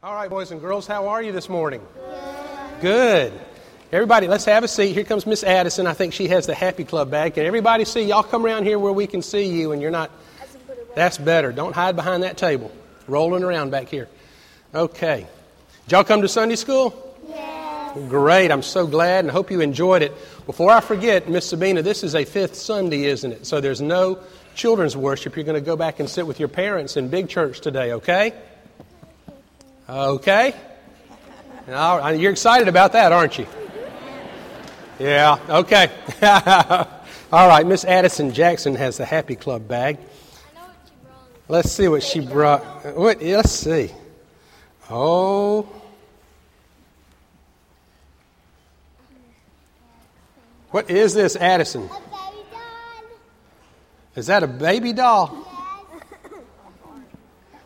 All right, boys and girls, how are you this morning? Good. Good. Everybody, let's have a seat. Here comes Miss Addison. I think she has the Happy Club bag. Can everybody see? Y'all come around here where we can see you and you're not. That's better. Don't hide behind that table. Rolling around back here. Okay. Did y'all come to Sunday school? Yes. Great. I'm so glad and hope you enjoyed it. Before I forget, Miss Sabina, this is a fifth Sunday, isn't it? So there's no children's worship. You're going to go back and sit with your parents in big church today, okay? Okay? Now, you're excited about that, aren't you? Yeah, okay. All right, Miss Addison Jackson has the Happy Club bag. Let's see what she brought. What, let's see. Oh. What is this, Addison? Is that a baby doll?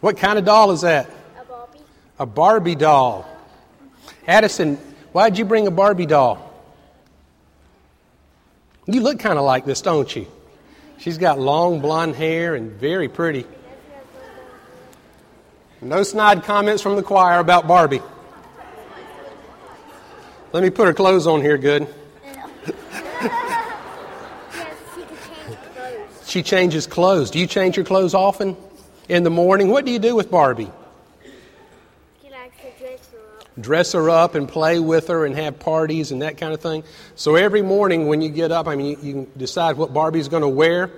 What kind of doll is that? A Barbie. Doll. Addison, why'd you bring a Barbie doll? You look kind of like this, don't you? She's got long blonde hair and very pretty. No snide comments from the choir about Barbie. Let me put her clothes on here good. She changes clothes. Do you change your clothes often? In the morning? What do you do with Barbie? She likes to dress her up. Dress her up and play with her and have parties and that kind of thing. So every morning when you get up, I mean, you, you can decide what Barbie's going to wear.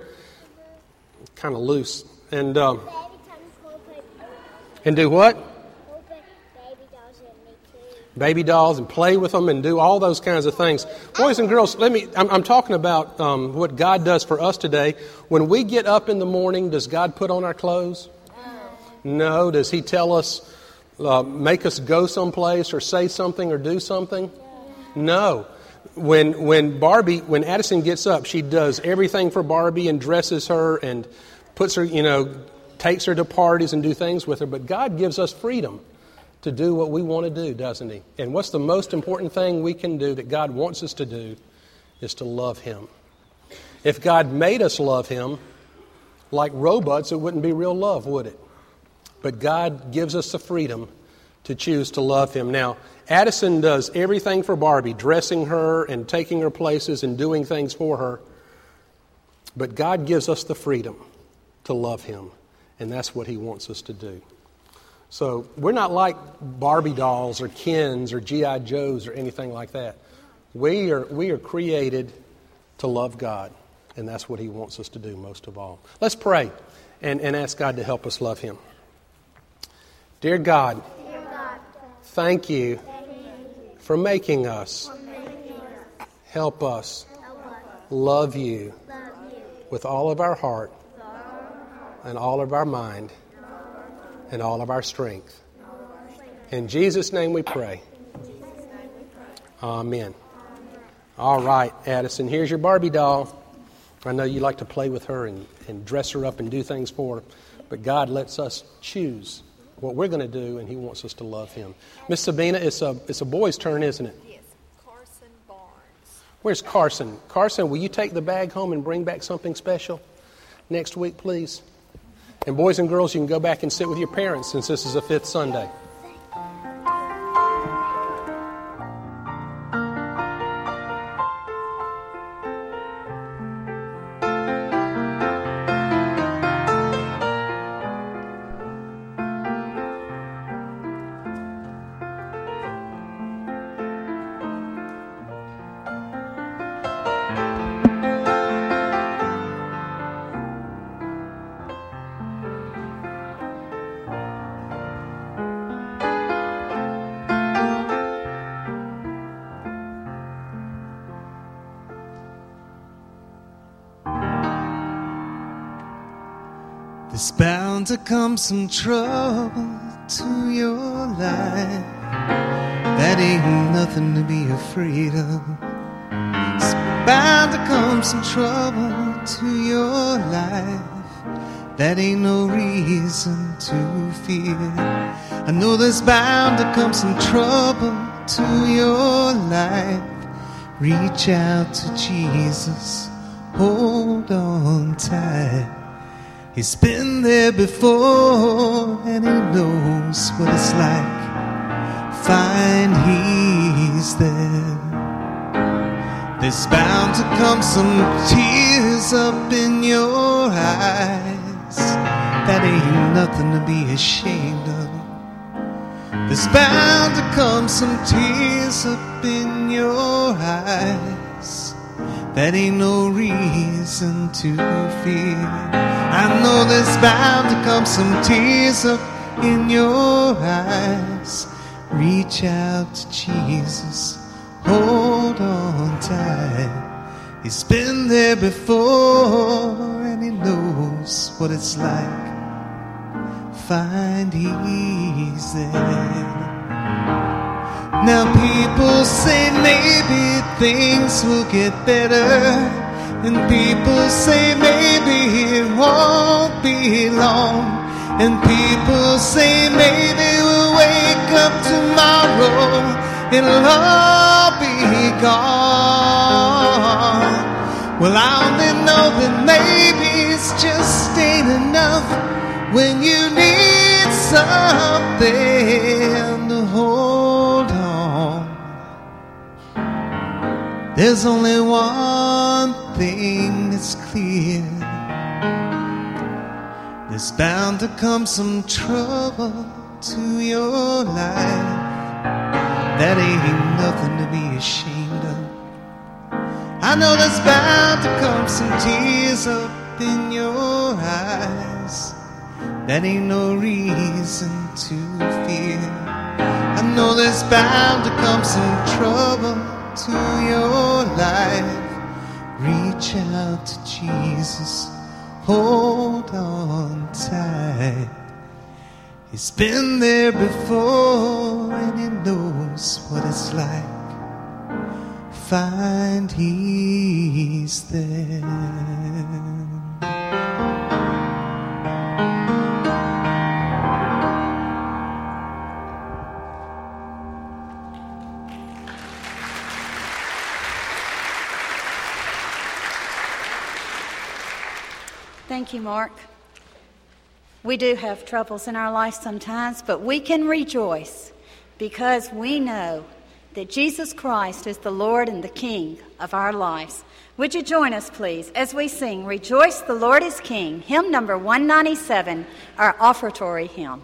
Kind of loose. And, um, Every time Cole put and do what? Baby dolls in me too. baby dolls and play with them and do all those kinds of things. Boys and girls, let me, I'm, I'm talking about um, what God does for us today. When we get up in the morning, does God put on our clothes? No. Does He tell us, uh, make us go someplace or say something or do something? No. When, when Barbie, when Addison gets up, she does everything for Barbie and dresses her and puts her, you know, takes her to parties and do things with her. But God gives us freedom to do what we want to do, doesn't He? And what's the most important thing we can do that God wants us to do is to love Him. If God made us love Him like robots, it wouldn't be real love, would it? But God gives us the freedom to choose to love Him. Now, Addison does everything for Barbie, dressing her and taking her places and doing things for her. But God gives us the freedom to love Him, and that's what He wants us to do. So we're not like Barbie dolls or Kens or G.I. Joes or anything like that. We are, we are created to love God, and that's what He wants us to do most of all. Let's pray and, and ask God to help us love Him. Dear God, thank you for making us. Help us love you with all of our heart and all of our mind and all of our strength. In Jesus' name we pray. Amen. All right, Addison, here's your Barbie doll. I know you like to play with her and, and dress her up and do things for her, but God lets us choose what we're going to do, and He wants us to love Him. Miss Sabina, it's a, it's a boy's turn, isn't it? Yes, Carson Barnes. Where's Carson? Carson, will you take the bag home and bring back something special next week, please? And boys and girls, you can go back and sit with your parents since this is a fifth Sunday. Bound to come some trouble to your life. That ain't nothing to be afraid of. There's bound to come some trouble to your life. That ain't no reason to fear. I know there's bound to come some trouble to your life. Reach out to Jesus. Hold on tight. He's been there before and he knows what it's like find He's there. There's bound to come some tears up in your eyes. That ain't nothing to be ashamed of. There's bound to come some tears up in your eyes. That ain't no reason to fear. I know there's bound to come some tears up in your eyes. Reach out to Jesus hold on tight. He's been there before and he knows what it's like. Find he's there. Now people say maybe things will get better. And people say maybe it won't be long. And people say maybe we'll wake up tomorrow and love be gone. Well, I only know that maybe it's just ain't enough when you need something to hold There's only one thing that's clear. There's bound to come some trouble to your life that ain't nothing to be ashamed of. I know there's bound to come some tears up in your eyes. That ain't no reason to fear. I know there's bound to come some trouble to your life. Reach out to Jesus, hold on tight. He's been there before and he knows what it's like. Find he's there. Thank you, Mark. We do have troubles in our life sometimes, but we can rejoice because we know that Jesus Christ is the Lord and the King of our lives. Would you join us, please, as we sing Rejoice, the Lord is King, hymn number 197, our offertory hymn.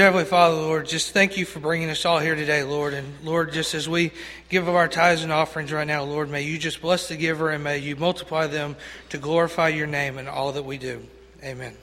Dear Heavenly Father, Lord, just thank you for bringing us all here today, Lord. And Lord, just as we give of our tithes and offerings right now, Lord, may you just bless the giver and may you multiply them to glorify your name in all that we do. Amen.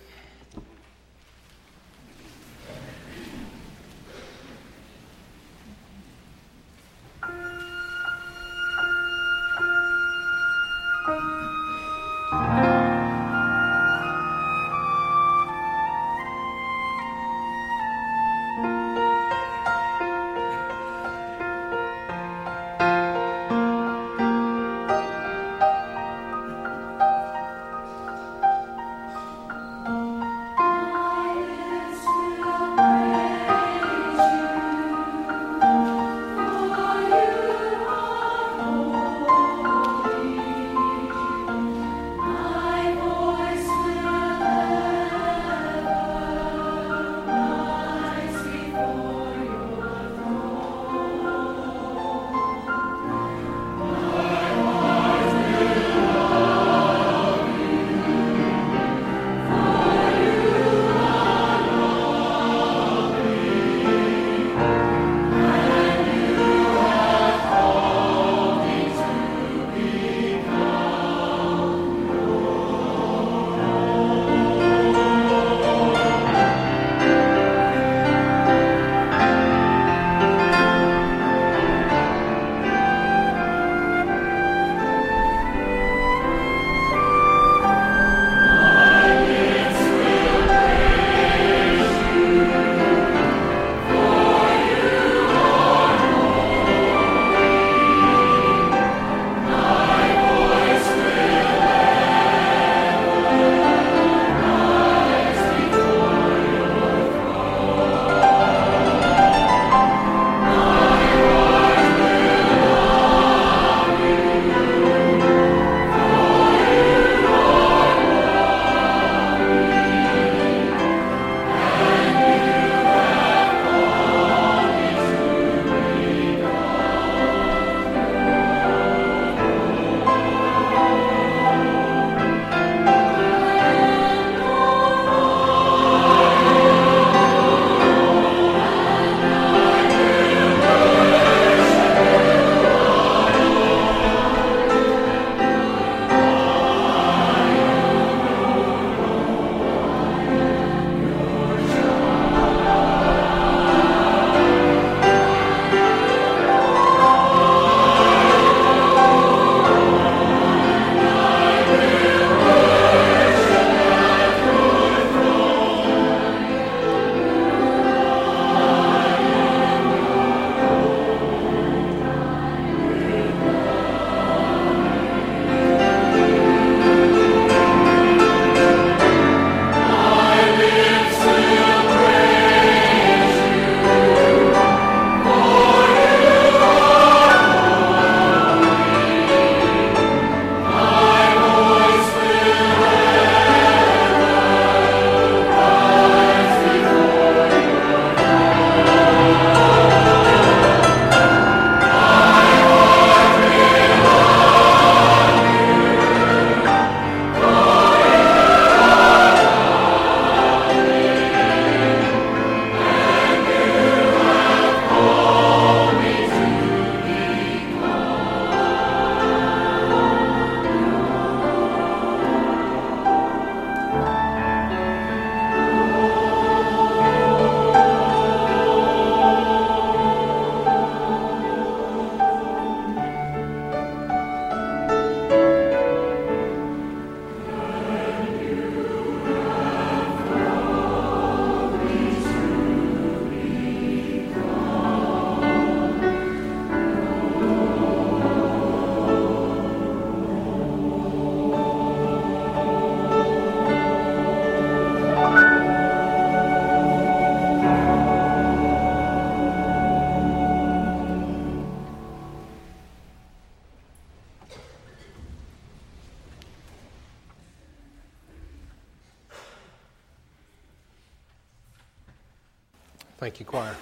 Thank you, choir.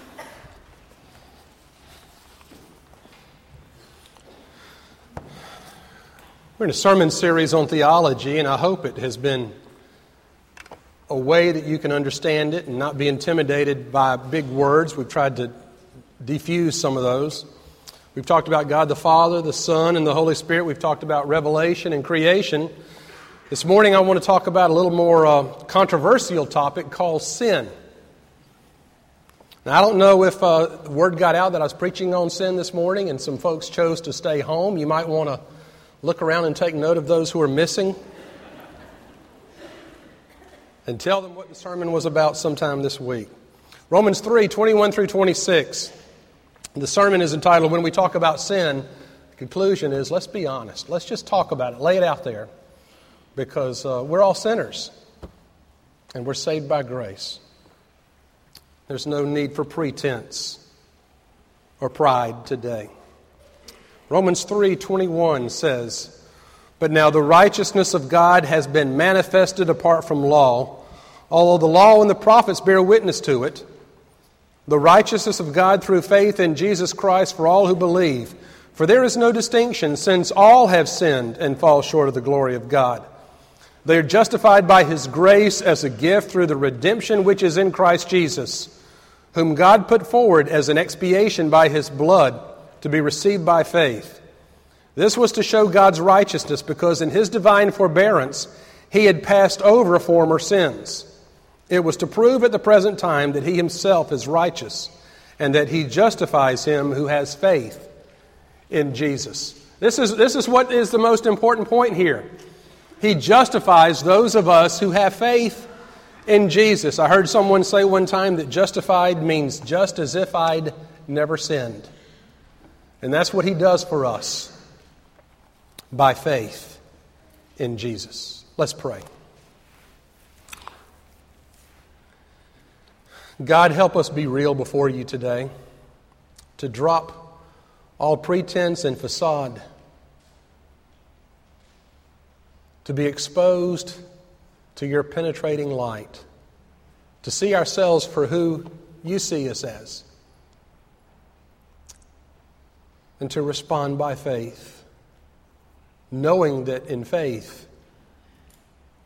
We're in a sermon series on theology, and I hope it has been a way that you can understand it and not be intimidated by big words. We've tried to defuse some of those. We've talked about God the Father, the Son, and the Holy Spirit. We've talked about revelation and creation. This morning, I want to talk about a little more uh, controversial topic called sin. Now, I don't know if uh, word got out that I was preaching on sin this morning and some folks chose to stay home. You might want to look around and take note of those who are missing and tell them what the sermon was about sometime this week. Romans 3 21 through 26. The sermon is entitled When We Talk About Sin. The conclusion is let's be honest. Let's just talk about it. Lay it out there. Because uh, we're all sinners. And we're saved by grace. There's no need for pretense or pride today. Romans 3:21 says, "But now the righteousness of God has been manifested apart from law, although the law and the prophets bear witness to it." the righteousness of God through faith in Jesus Christ for all who believe. For there is no distinction, since all have sinned and fall short of the glory of God. They are justified by His grace as a gift through the redemption which is in Christ Jesus, whom God put forward as an expiation by His blood to be received by faith. This was to show God's righteousness, because in His divine forbearance He had passed over former sins. It was to prove at the present time that he himself is righteous and that he justifies him who has faith in Jesus. This is, this is what is the most important point here. He justifies those of us who have faith in Jesus. I heard someone say one time that justified means just as if I'd never sinned. And that's what he does for us by faith in Jesus. Let's pray. God, help us be real before you today, to drop all pretense and facade, to be exposed to your penetrating light, to see ourselves for who you see us as, and to respond by faith, knowing that in faith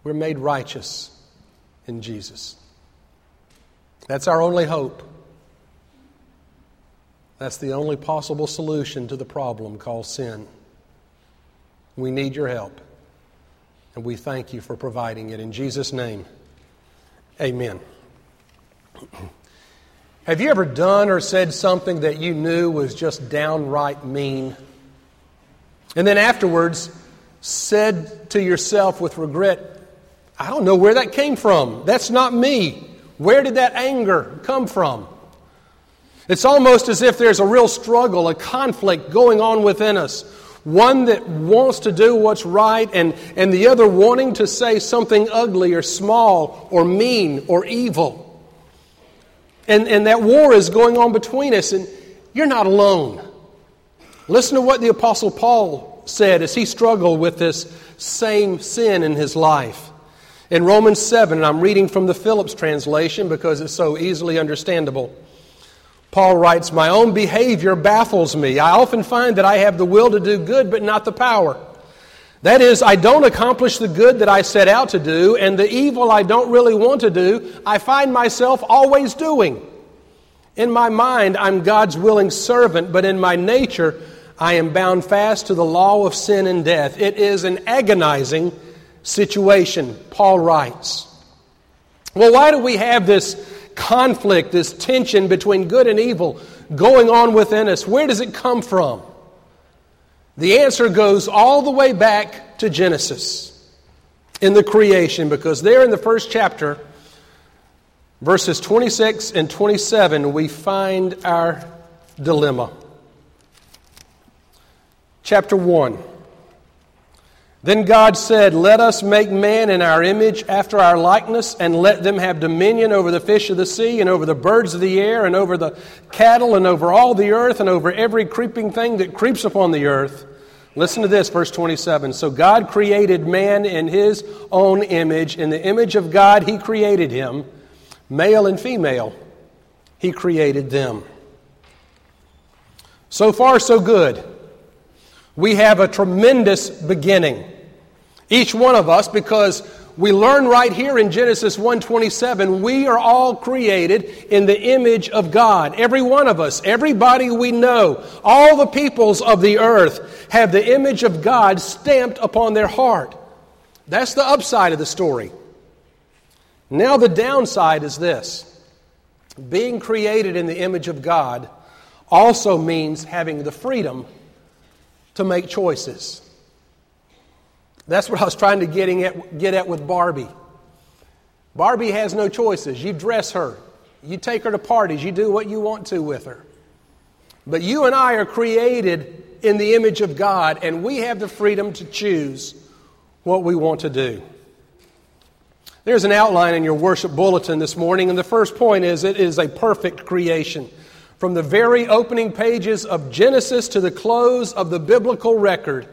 we're made righteous in Jesus. That's our only hope. That's the only possible solution to the problem called sin. We need your help, and we thank you for providing it. In Jesus' name, amen. Have you ever done or said something that you knew was just downright mean? And then afterwards said to yourself with regret, I don't know where that came from. That's not me. Where did that anger come from? It's almost as if there's a real struggle, a conflict going on within us. One that wants to do what's right, and, and the other wanting to say something ugly or small or mean or evil. And, and that war is going on between us, and you're not alone. Listen to what the Apostle Paul said as he struggled with this same sin in his life. In Romans 7, and I'm reading from the Phillips translation because it's so easily understandable. Paul writes, My own behavior baffles me. I often find that I have the will to do good, but not the power. That is, I don't accomplish the good that I set out to do, and the evil I don't really want to do, I find myself always doing. In my mind, I'm God's willing servant, but in my nature, I am bound fast to the law of sin and death. It is an agonizing situation, Paul writes. Well, why do we have this conflict, this tension between good and evil going on within us? Where does it come from? The answer goes all the way back to Genesis in the creation, because there in the first chapter, verses 26 and 27, we find our dilemma. Chapter 1. Then God said, Let us make man in our image after our likeness, and let them have dominion over the fish of the sea, and over the birds of the air, and over the cattle, and over all the earth, and over every creeping thing that creeps upon the earth. Listen to this, verse 27. So God created man in his own image. In the image of God, he created him. Male and female, he created them. So far, so good we have a tremendous beginning. Each one of us, because We learn right here in Genesis 1:27, we are all created in the image of God. Every one of us, everybody we know, all the peoples of the earth have the image of God stamped upon their heart. That's the upside of the story. Now the downside is this. Being created in the image of God also means having the freedom to make choices. That's what I was trying to get at, get at with Barbie. Barbie has no choices. You dress her, you take her to parties, you do what you want to with her. But you and I are created in the image of God, and we have the freedom to choose what we want to do. There's an outline in your worship bulletin this morning, and the first point is it is a perfect creation. From the very opening pages of Genesis to the close of the biblical record,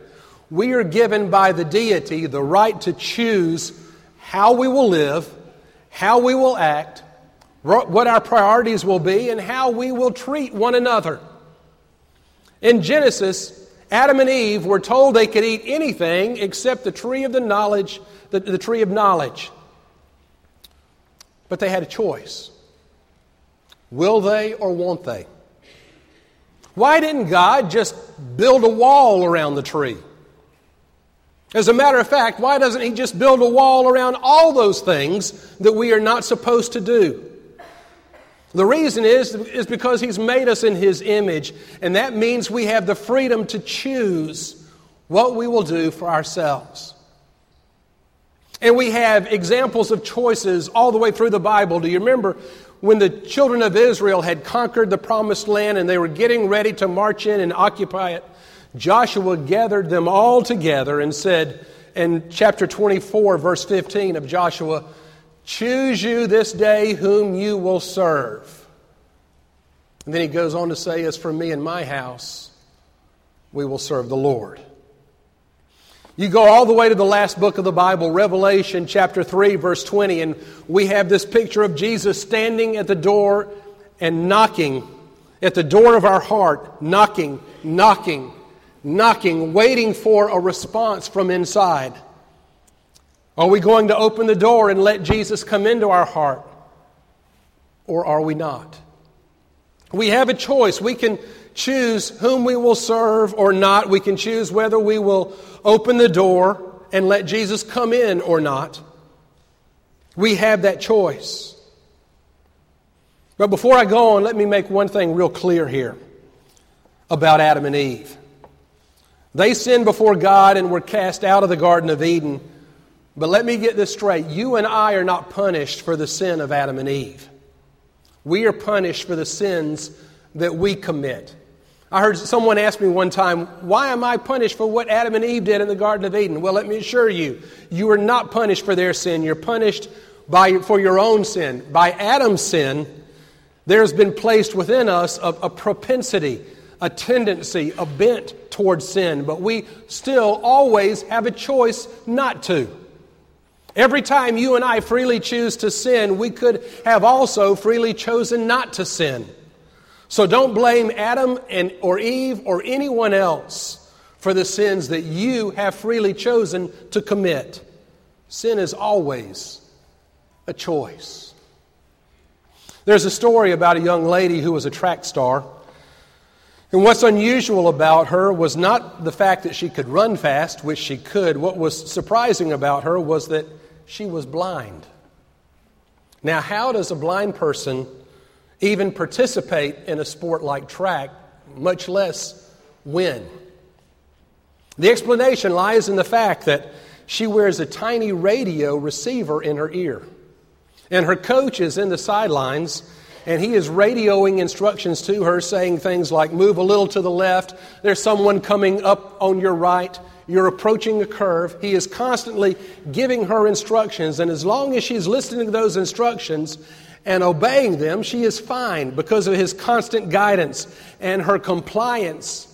we are given by the deity the right to choose how we will live, how we will act, what our priorities will be, and how we will treat one another. In Genesis, Adam and Eve were told they could eat anything except the tree of the knowledge, the, the tree of knowledge. But they had a choice. Will they or won't they? Why didn't God just build a wall around the tree? As a matter of fact, why doesn't He just build a wall around all those things that we are not supposed to do? The reason is, is because He's made us in His image, and that means we have the freedom to choose what we will do for ourselves. And we have examples of choices all the way through the Bible. Do you remember when the children of Israel had conquered the promised land and they were getting ready to march in and occupy it? Joshua gathered them all together and said, in chapter 24, verse 15 of Joshua, Choose you this day whom you will serve. And then he goes on to say, As for me and my house, we will serve the Lord. You go all the way to the last book of the Bible, Revelation chapter 3, verse 20, and we have this picture of Jesus standing at the door and knocking at the door of our heart, knocking, knocking knocking, waiting for a response from inside? Are we going to open the door and let Jesus come into our heart? Or are we not? We have a choice. We can choose whom we will serve or not. We can choose whether we will open the door and let Jesus come in or not. We have that choice. But before I go on, let me make one thing real clear here about Adam and Eve. They sinned before God and were cast out of the Garden of Eden. But let me get this straight. You and I are not punished for the sin of Adam and Eve. We are punished for the sins that we commit. I heard someone ask me one time, Why am I punished for what Adam and Eve did in the Garden of Eden? Well, let me assure you, you are not punished for their sin. You're punished by, for your own sin. By Adam's sin, there's been placed within us a, a propensity a tendency, a bent towards sin, but we still always have a choice not to. Every time you and I freely choose to sin, we could have also freely chosen not to sin. So don't blame Adam and, or Eve or anyone else for the sins that you have freely chosen to commit. Sin is always a choice. There's a story about a young lady who was a track star. And what's unusual about her was not the fact that she could run fast, which she could. What was surprising about her was that she was blind. Now, how does a blind person even participate in a sport like track, much less win? The explanation lies in the fact that she wears a tiny radio receiver in her ear. And her coach is in the sidelines and he is radioing instructions to her, saying things like, Move a little to the left, there's someone coming up on your right, you're approaching a curve. He is constantly giving her instructions, and as long as she's listening to those instructions and obeying them, she is fine because of his constant guidance and her compliance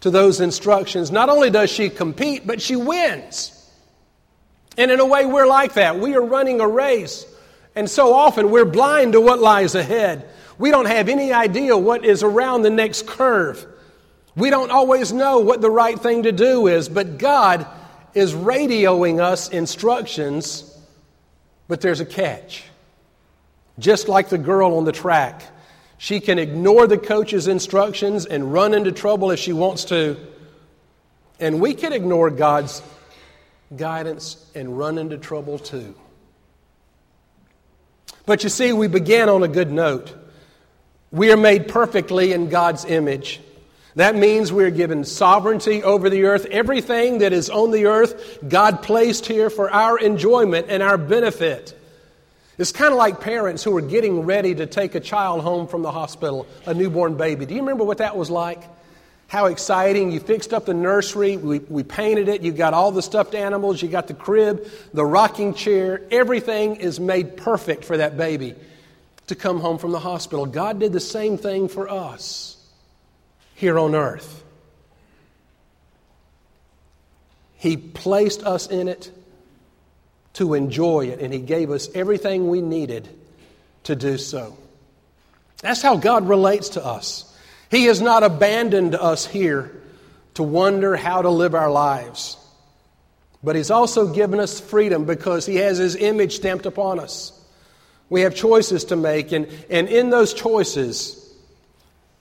to those instructions. Not only does she compete, but she wins. And in a way, we're like that. We are running a race. And so often we're blind to what lies ahead. We don't have any idea what is around the next curve. We don't always know what the right thing to do is, but God is radioing us instructions But there's a catch. Just like the girl on the track, she can ignore the coach's instructions and run into trouble if she wants to. And we can ignore God's guidance and run into trouble too. But you see, we began on a good note. We are made perfectly in God's image. That means we are given sovereignty over the earth. Everything that is on the earth, God placed here for our enjoyment and our benefit. It's kind of like parents who are getting ready to take a child home from the hospital, a newborn baby. Do you remember what that was like? How exciting. You fixed up the nursery, we, we painted it, you got all the stuffed animals, you got the crib, the rocking chair. Everything is made perfect for that baby to come home from the hospital. God did the same thing for us here on earth. He placed us in it to enjoy it, and He gave us everything we needed to do so. That's how God relates to us. He has not abandoned us here to wonder how to live our lives. But He's also given us freedom because He has His image stamped upon us. We have choices to make, and, and in those choices,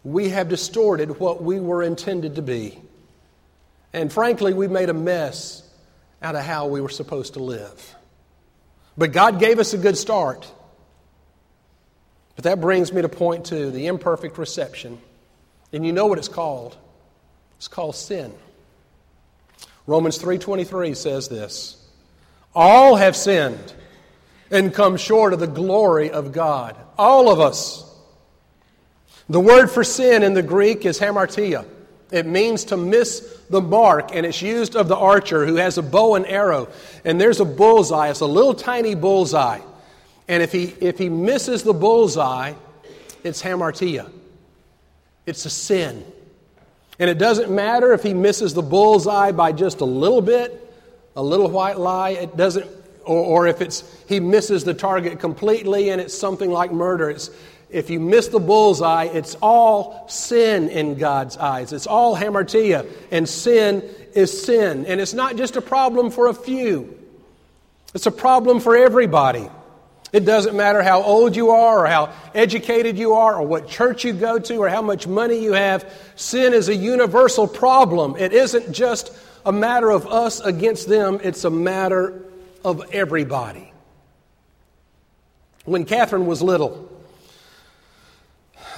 we have distorted what we were intended to be. And frankly, we made a mess out of how we were supposed to live. But God gave us a good start. But that brings me to point two the imperfect reception. And you know what it's called. It's called sin. Romans 3:23 says this. All have sinned and come short of the glory of God. All of us. The word for sin in the Greek is hamartia. It means to miss the mark, and it's used of the archer who has a bow and arrow. And there's a bullseye. It's a little tiny bullseye. And if he, if he misses the bullseye, it's hamartia. It's a sin. And it doesn't matter if he misses the bullseye by just a little bit, a little white lie. It doesn't, or, or if it's he misses the target completely and it's something like murder. It's, if you miss the bullseye, it's all sin in God's eyes. It's all hamartia, and sin is sin. And it's not just a problem for a few, it's a problem for everybody. It doesn't matter how old you are, or how educated you are, or what church you go to, or how much money you have. Sin is a universal problem. It isn't just a matter of us against them, it's a matter of everybody. When Catherine was little,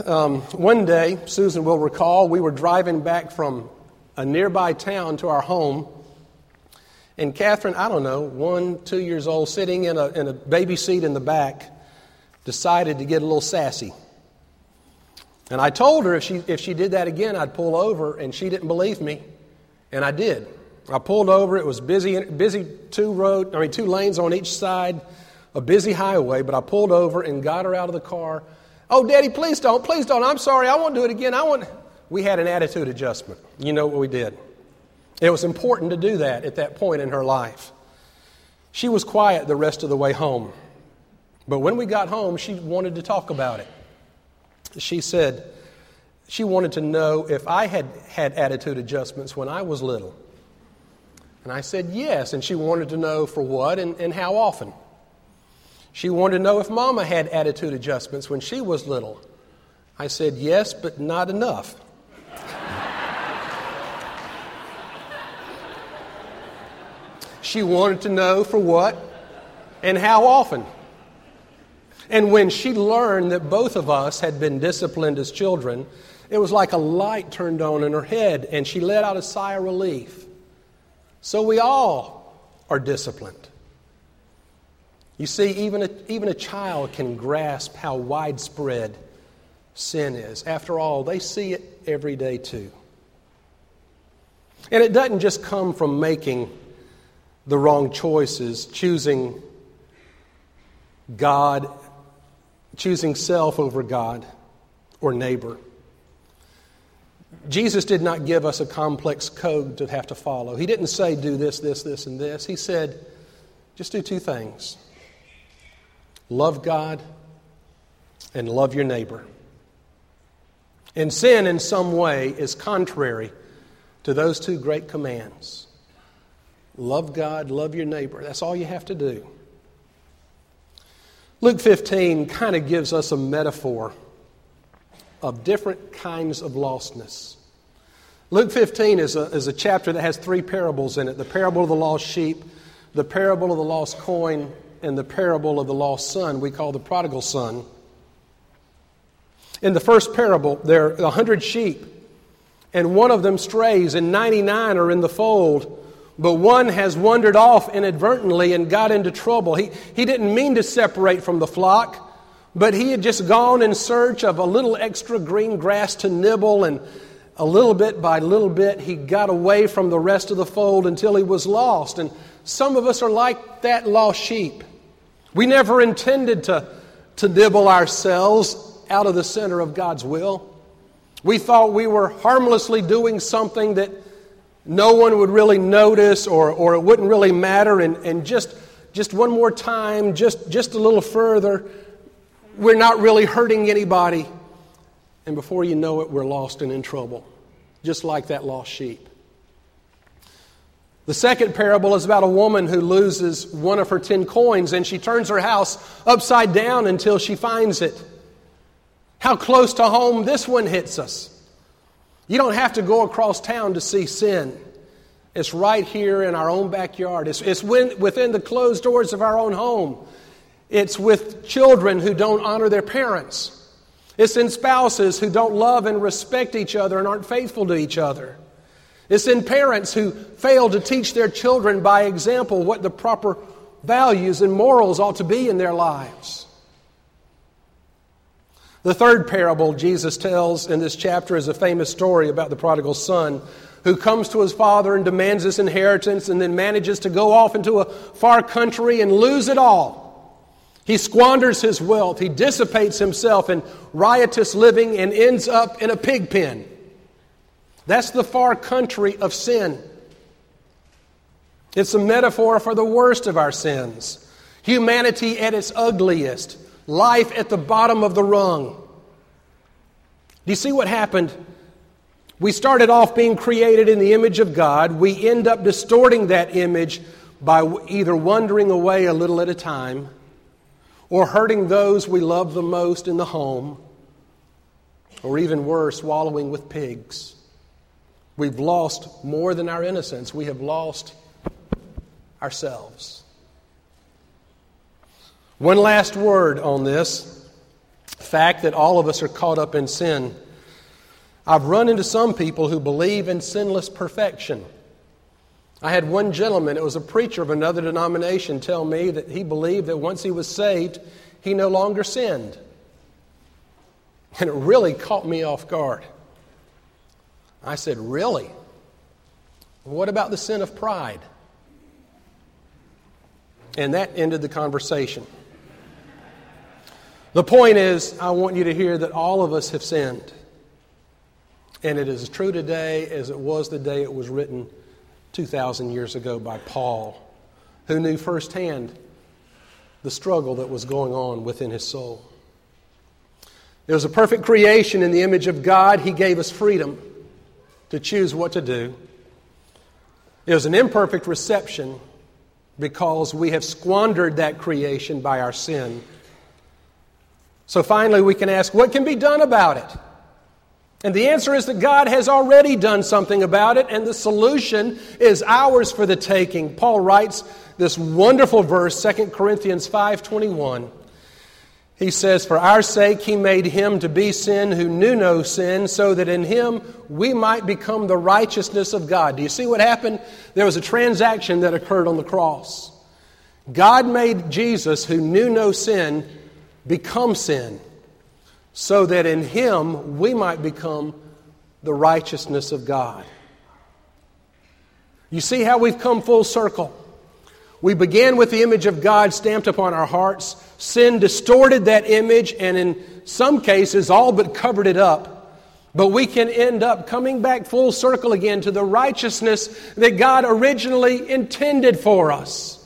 um, one day, Susan will recall, we were driving back from a nearby town to our home. And Catherine, I don't know, one, two years old, sitting in a, in a baby seat in the back, decided to get a little sassy. And I told her if she, if she did that again, I'd pull over, and she didn't believe me. And I did. I pulled over. It was busy, busy two road, I mean, two lanes on each side, a busy highway. But I pulled over and got her out of the car Oh, Daddy, please don't. Please don't. I'm sorry. I won't do it again. I want. We had an attitude adjustment. You know what we did. It was important to do that at that point in her life. She was quiet the rest of the way home. But when we got home, she wanted to talk about it. She said she wanted to know if I had had attitude adjustments when I was little. And I said yes. And she wanted to know for what and, and how often. She wanted to know if Mama had attitude adjustments when she was little. I said, Yes, but not enough. she wanted to know for what and how often. And when she learned that both of us had been disciplined as children, it was like a light turned on in her head, and she let out a sigh of relief. So we all are disciplined. You see, even a, even a child can grasp how widespread sin is. After all, they see it every day too. And it doesn't just come from making the wrong choices, choosing God, choosing self over God or neighbor. Jesus did not give us a complex code to have to follow. He didn't say, do this, this, this, and this. He said, just do two things love God and love your neighbor. And sin, in some way, is contrary to those two great commands love God, love your neighbor. That's all you have to do. Luke 15 kind of gives us a metaphor of different kinds of lostness. Luke 15 is a, is a chapter that has three parables in it the parable of the lost sheep, the parable of the lost coin, and the parable of the lost son, we call the prodigal son. In the first parable, there are a hundred sheep, and one of them strays, and 99 are in the fold. But one has wandered off inadvertently and got into trouble. He, he didn't mean to separate from the flock, but he had just gone in search of a little extra green grass to nibble, and a little bit by little bit, he got away from the rest of the fold until he was lost. And some of us are like that lost sheep. We never intended to, to nibble ourselves out of the center of God's will. We thought we were harmlessly doing something that no one would really notice or, or it wouldn't really matter. And, and just, just one more time, just, just a little further, we're not really hurting anybody. And before you know it, we're lost and in trouble, just like that lost sheep. The second parable is about a woman who loses one of her ten coins and she turns her house upside down until she finds it. How close to home this one hits us. You don't have to go across town to see sin. It's right here in our own backyard. It's, it's within the closed doors of our own home. It's with children who don't honor their parents. It's in spouses who don't love and respect each other and aren't faithful to each other. It's in parents who fail to teach their children by example what the proper values and morals ought to be in their lives. The third parable Jesus tells in this chapter is a famous story about the prodigal son who comes to his father and demands his inheritance and then manages to go off into a far country and lose it all. He squanders his wealth, he dissipates himself in riotous living and ends up in a pig pen. That's the far country of sin. It's a metaphor for the worst of our sins. Humanity at its ugliest, life at the bottom of the rung. Do you see what happened? We started off being created in the image of God. We end up distorting that image by either wandering away a little at a time or hurting those we love the most in the home, or even worse, wallowing with pigs. We've lost more than our innocence. We have lost ourselves. One last word on this fact that all of us are caught up in sin. I've run into some people who believe in sinless perfection. I had one gentleman, it was a preacher of another denomination, tell me that he believed that once he was saved, he no longer sinned. And it really caught me off guard. I said, Really? What about the sin of pride? And that ended the conversation. The point is, I want you to hear that all of us have sinned. And it is as true today as it was the day it was written 2,000 years ago by Paul, who knew firsthand the struggle that was going on within his soul. It was a perfect creation in the image of God. He gave us freedom to choose what to do. It was an imperfect reception because we have squandered that creation by our sin. So finally, we can ask, what can be done about it? And the answer is that God has already done something about it, and the solution is ours for the taking. Paul writes this wonderful verse, 2 Corinthians 5:21. He says, For our sake he made him to be sin who knew no sin, so that in him we might become the righteousness of God. Do you see what happened? There was a transaction that occurred on the cross. God made Jesus, who knew no sin, become sin, so that in him we might become the righteousness of God. You see how we've come full circle? We began with the image of God stamped upon our hearts. Sin distorted that image and, in some cases, all but covered it up. But we can end up coming back full circle again to the righteousness that God originally intended for us.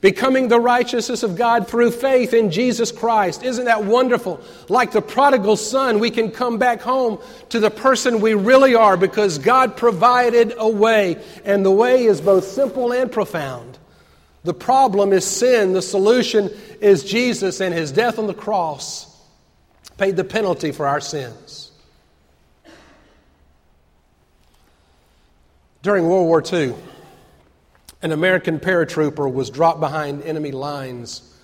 Becoming the righteousness of God through faith in Jesus Christ. Isn't that wonderful? Like the prodigal son, we can come back home to the person we really are because God provided a way, and the way is both simple and profound. The problem is sin. The solution is Jesus and his death on the cross paid the penalty for our sins. During World War II, an American paratrooper was dropped behind enemy lines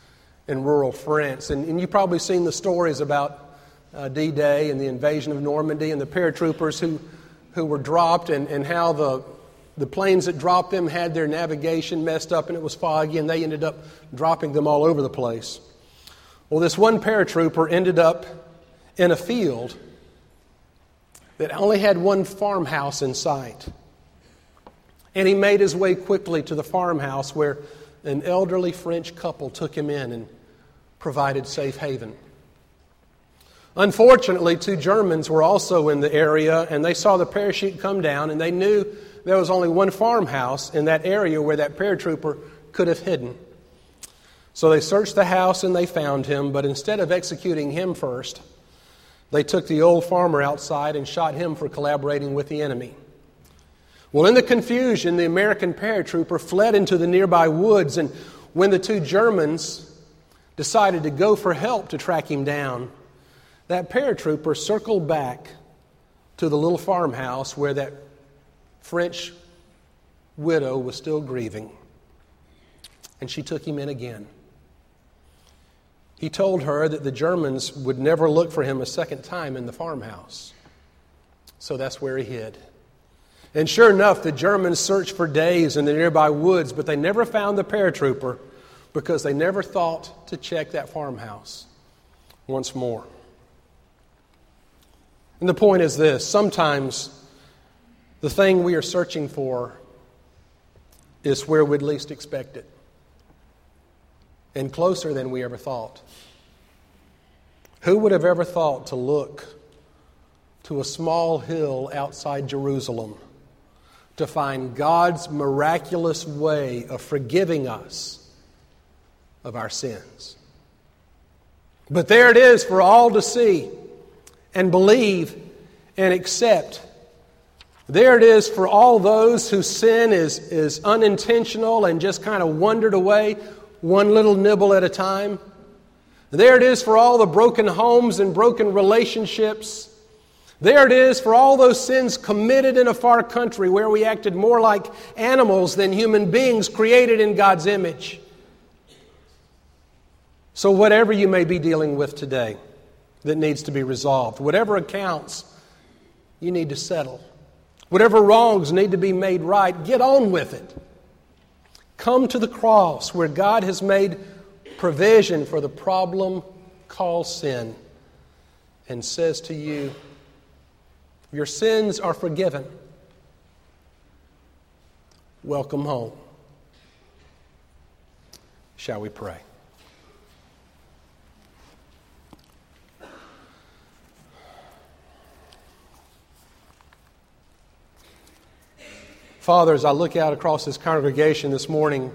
in rural France. And, and you've probably seen the stories about uh, D Day and the invasion of Normandy and the paratroopers who, who were dropped and, and how the, the planes that dropped them had their navigation messed up and it was foggy and they ended up dropping them all over the place. Well, this one paratrooper ended up in a field that only had one farmhouse in sight. And he made his way quickly to the farmhouse where an elderly French couple took him in and provided safe haven. Unfortunately, two Germans were also in the area and they saw the parachute come down and they knew there was only one farmhouse in that area where that paratrooper could have hidden. So they searched the house and they found him, but instead of executing him first, they took the old farmer outside and shot him for collaborating with the enemy. Well, in the confusion, the American paratrooper fled into the nearby woods, and when the two Germans decided to go for help to track him down, that paratrooper circled back to the little farmhouse where that French widow was still grieving, and she took him in again. He told her that the Germans would never look for him a second time in the farmhouse. So that's where he hid. And sure enough, the Germans searched for days in the nearby woods, but they never found the paratrooper because they never thought to check that farmhouse once more. And the point is this sometimes the thing we are searching for is where we'd least expect it and closer than we ever thought. Who would have ever thought to look to a small hill outside Jerusalem to find God's miraculous way of forgiving us of our sins? But there it is for all to see and believe and accept. There it is for all those whose sin is, is unintentional and just kind of wandered away one little nibble at a time. There it is for all the broken homes and broken relationships. There it is for all those sins committed in a far country where we acted more like animals than human beings created in God's image. So, whatever you may be dealing with today that needs to be resolved, whatever accounts you need to settle, whatever wrongs need to be made right, get on with it. Come to the cross where God has made provision for the problem called sin and says to you, Your sins are forgiven. Welcome home. Shall we pray? Father, as I look out across this congregation this morning,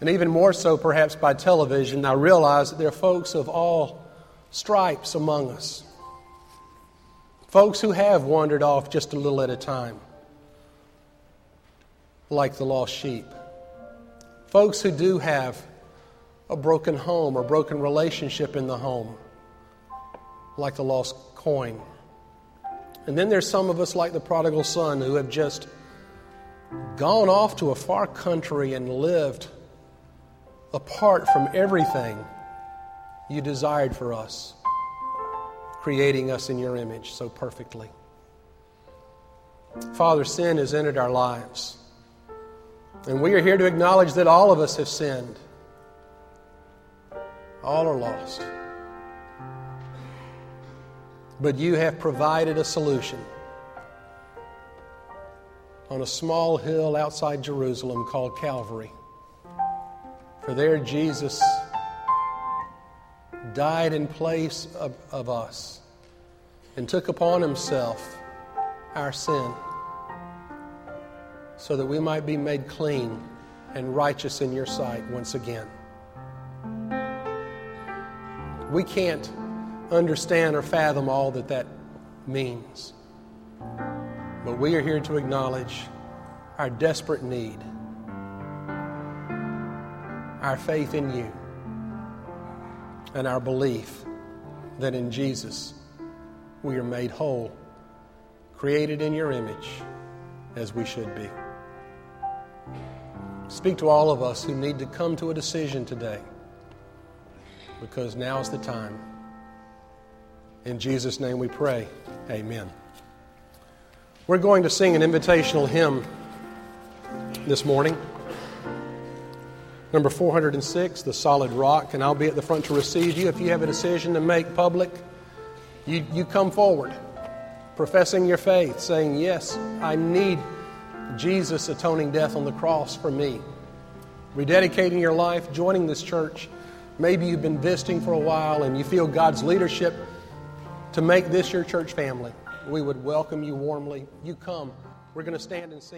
and even more so perhaps by television, I realize that there are folks of all stripes among us. Folks who have wandered off just a little at a time, like the lost sheep. Folks who do have a broken home or broken relationship in the home, like the lost coin. And then there's some of us, like the prodigal son, who have just gone off to a far country and lived apart from everything you desired for us, creating us in your image so perfectly. Father, sin has entered our lives. And we are here to acknowledge that all of us have sinned. All are lost. But you have provided a solution on a small hill outside Jerusalem called Calvary. For there Jesus died in place of, of us and took upon himself our sin so that we might be made clean and righteous in your sight once again. We can't understand or fathom all that that means. But we are here to acknowledge our desperate need. our faith in you and our belief that in Jesus we are made whole, created in your image as we should be. Speak to all of us who need to come to a decision today because now is the time. In Jesus' name we pray. Amen. We're going to sing an invitational hymn this morning. Number 406, The Solid Rock, and I'll be at the front to receive you. If you have a decision to make public, you, you come forward, professing your faith, saying, Yes, I need Jesus' atoning death on the cross for me. Rededicating your life, joining this church. Maybe you've been visiting for a while and you feel God's leadership to make this your church family. We would welcome you warmly. You come. We're going to stand and sing.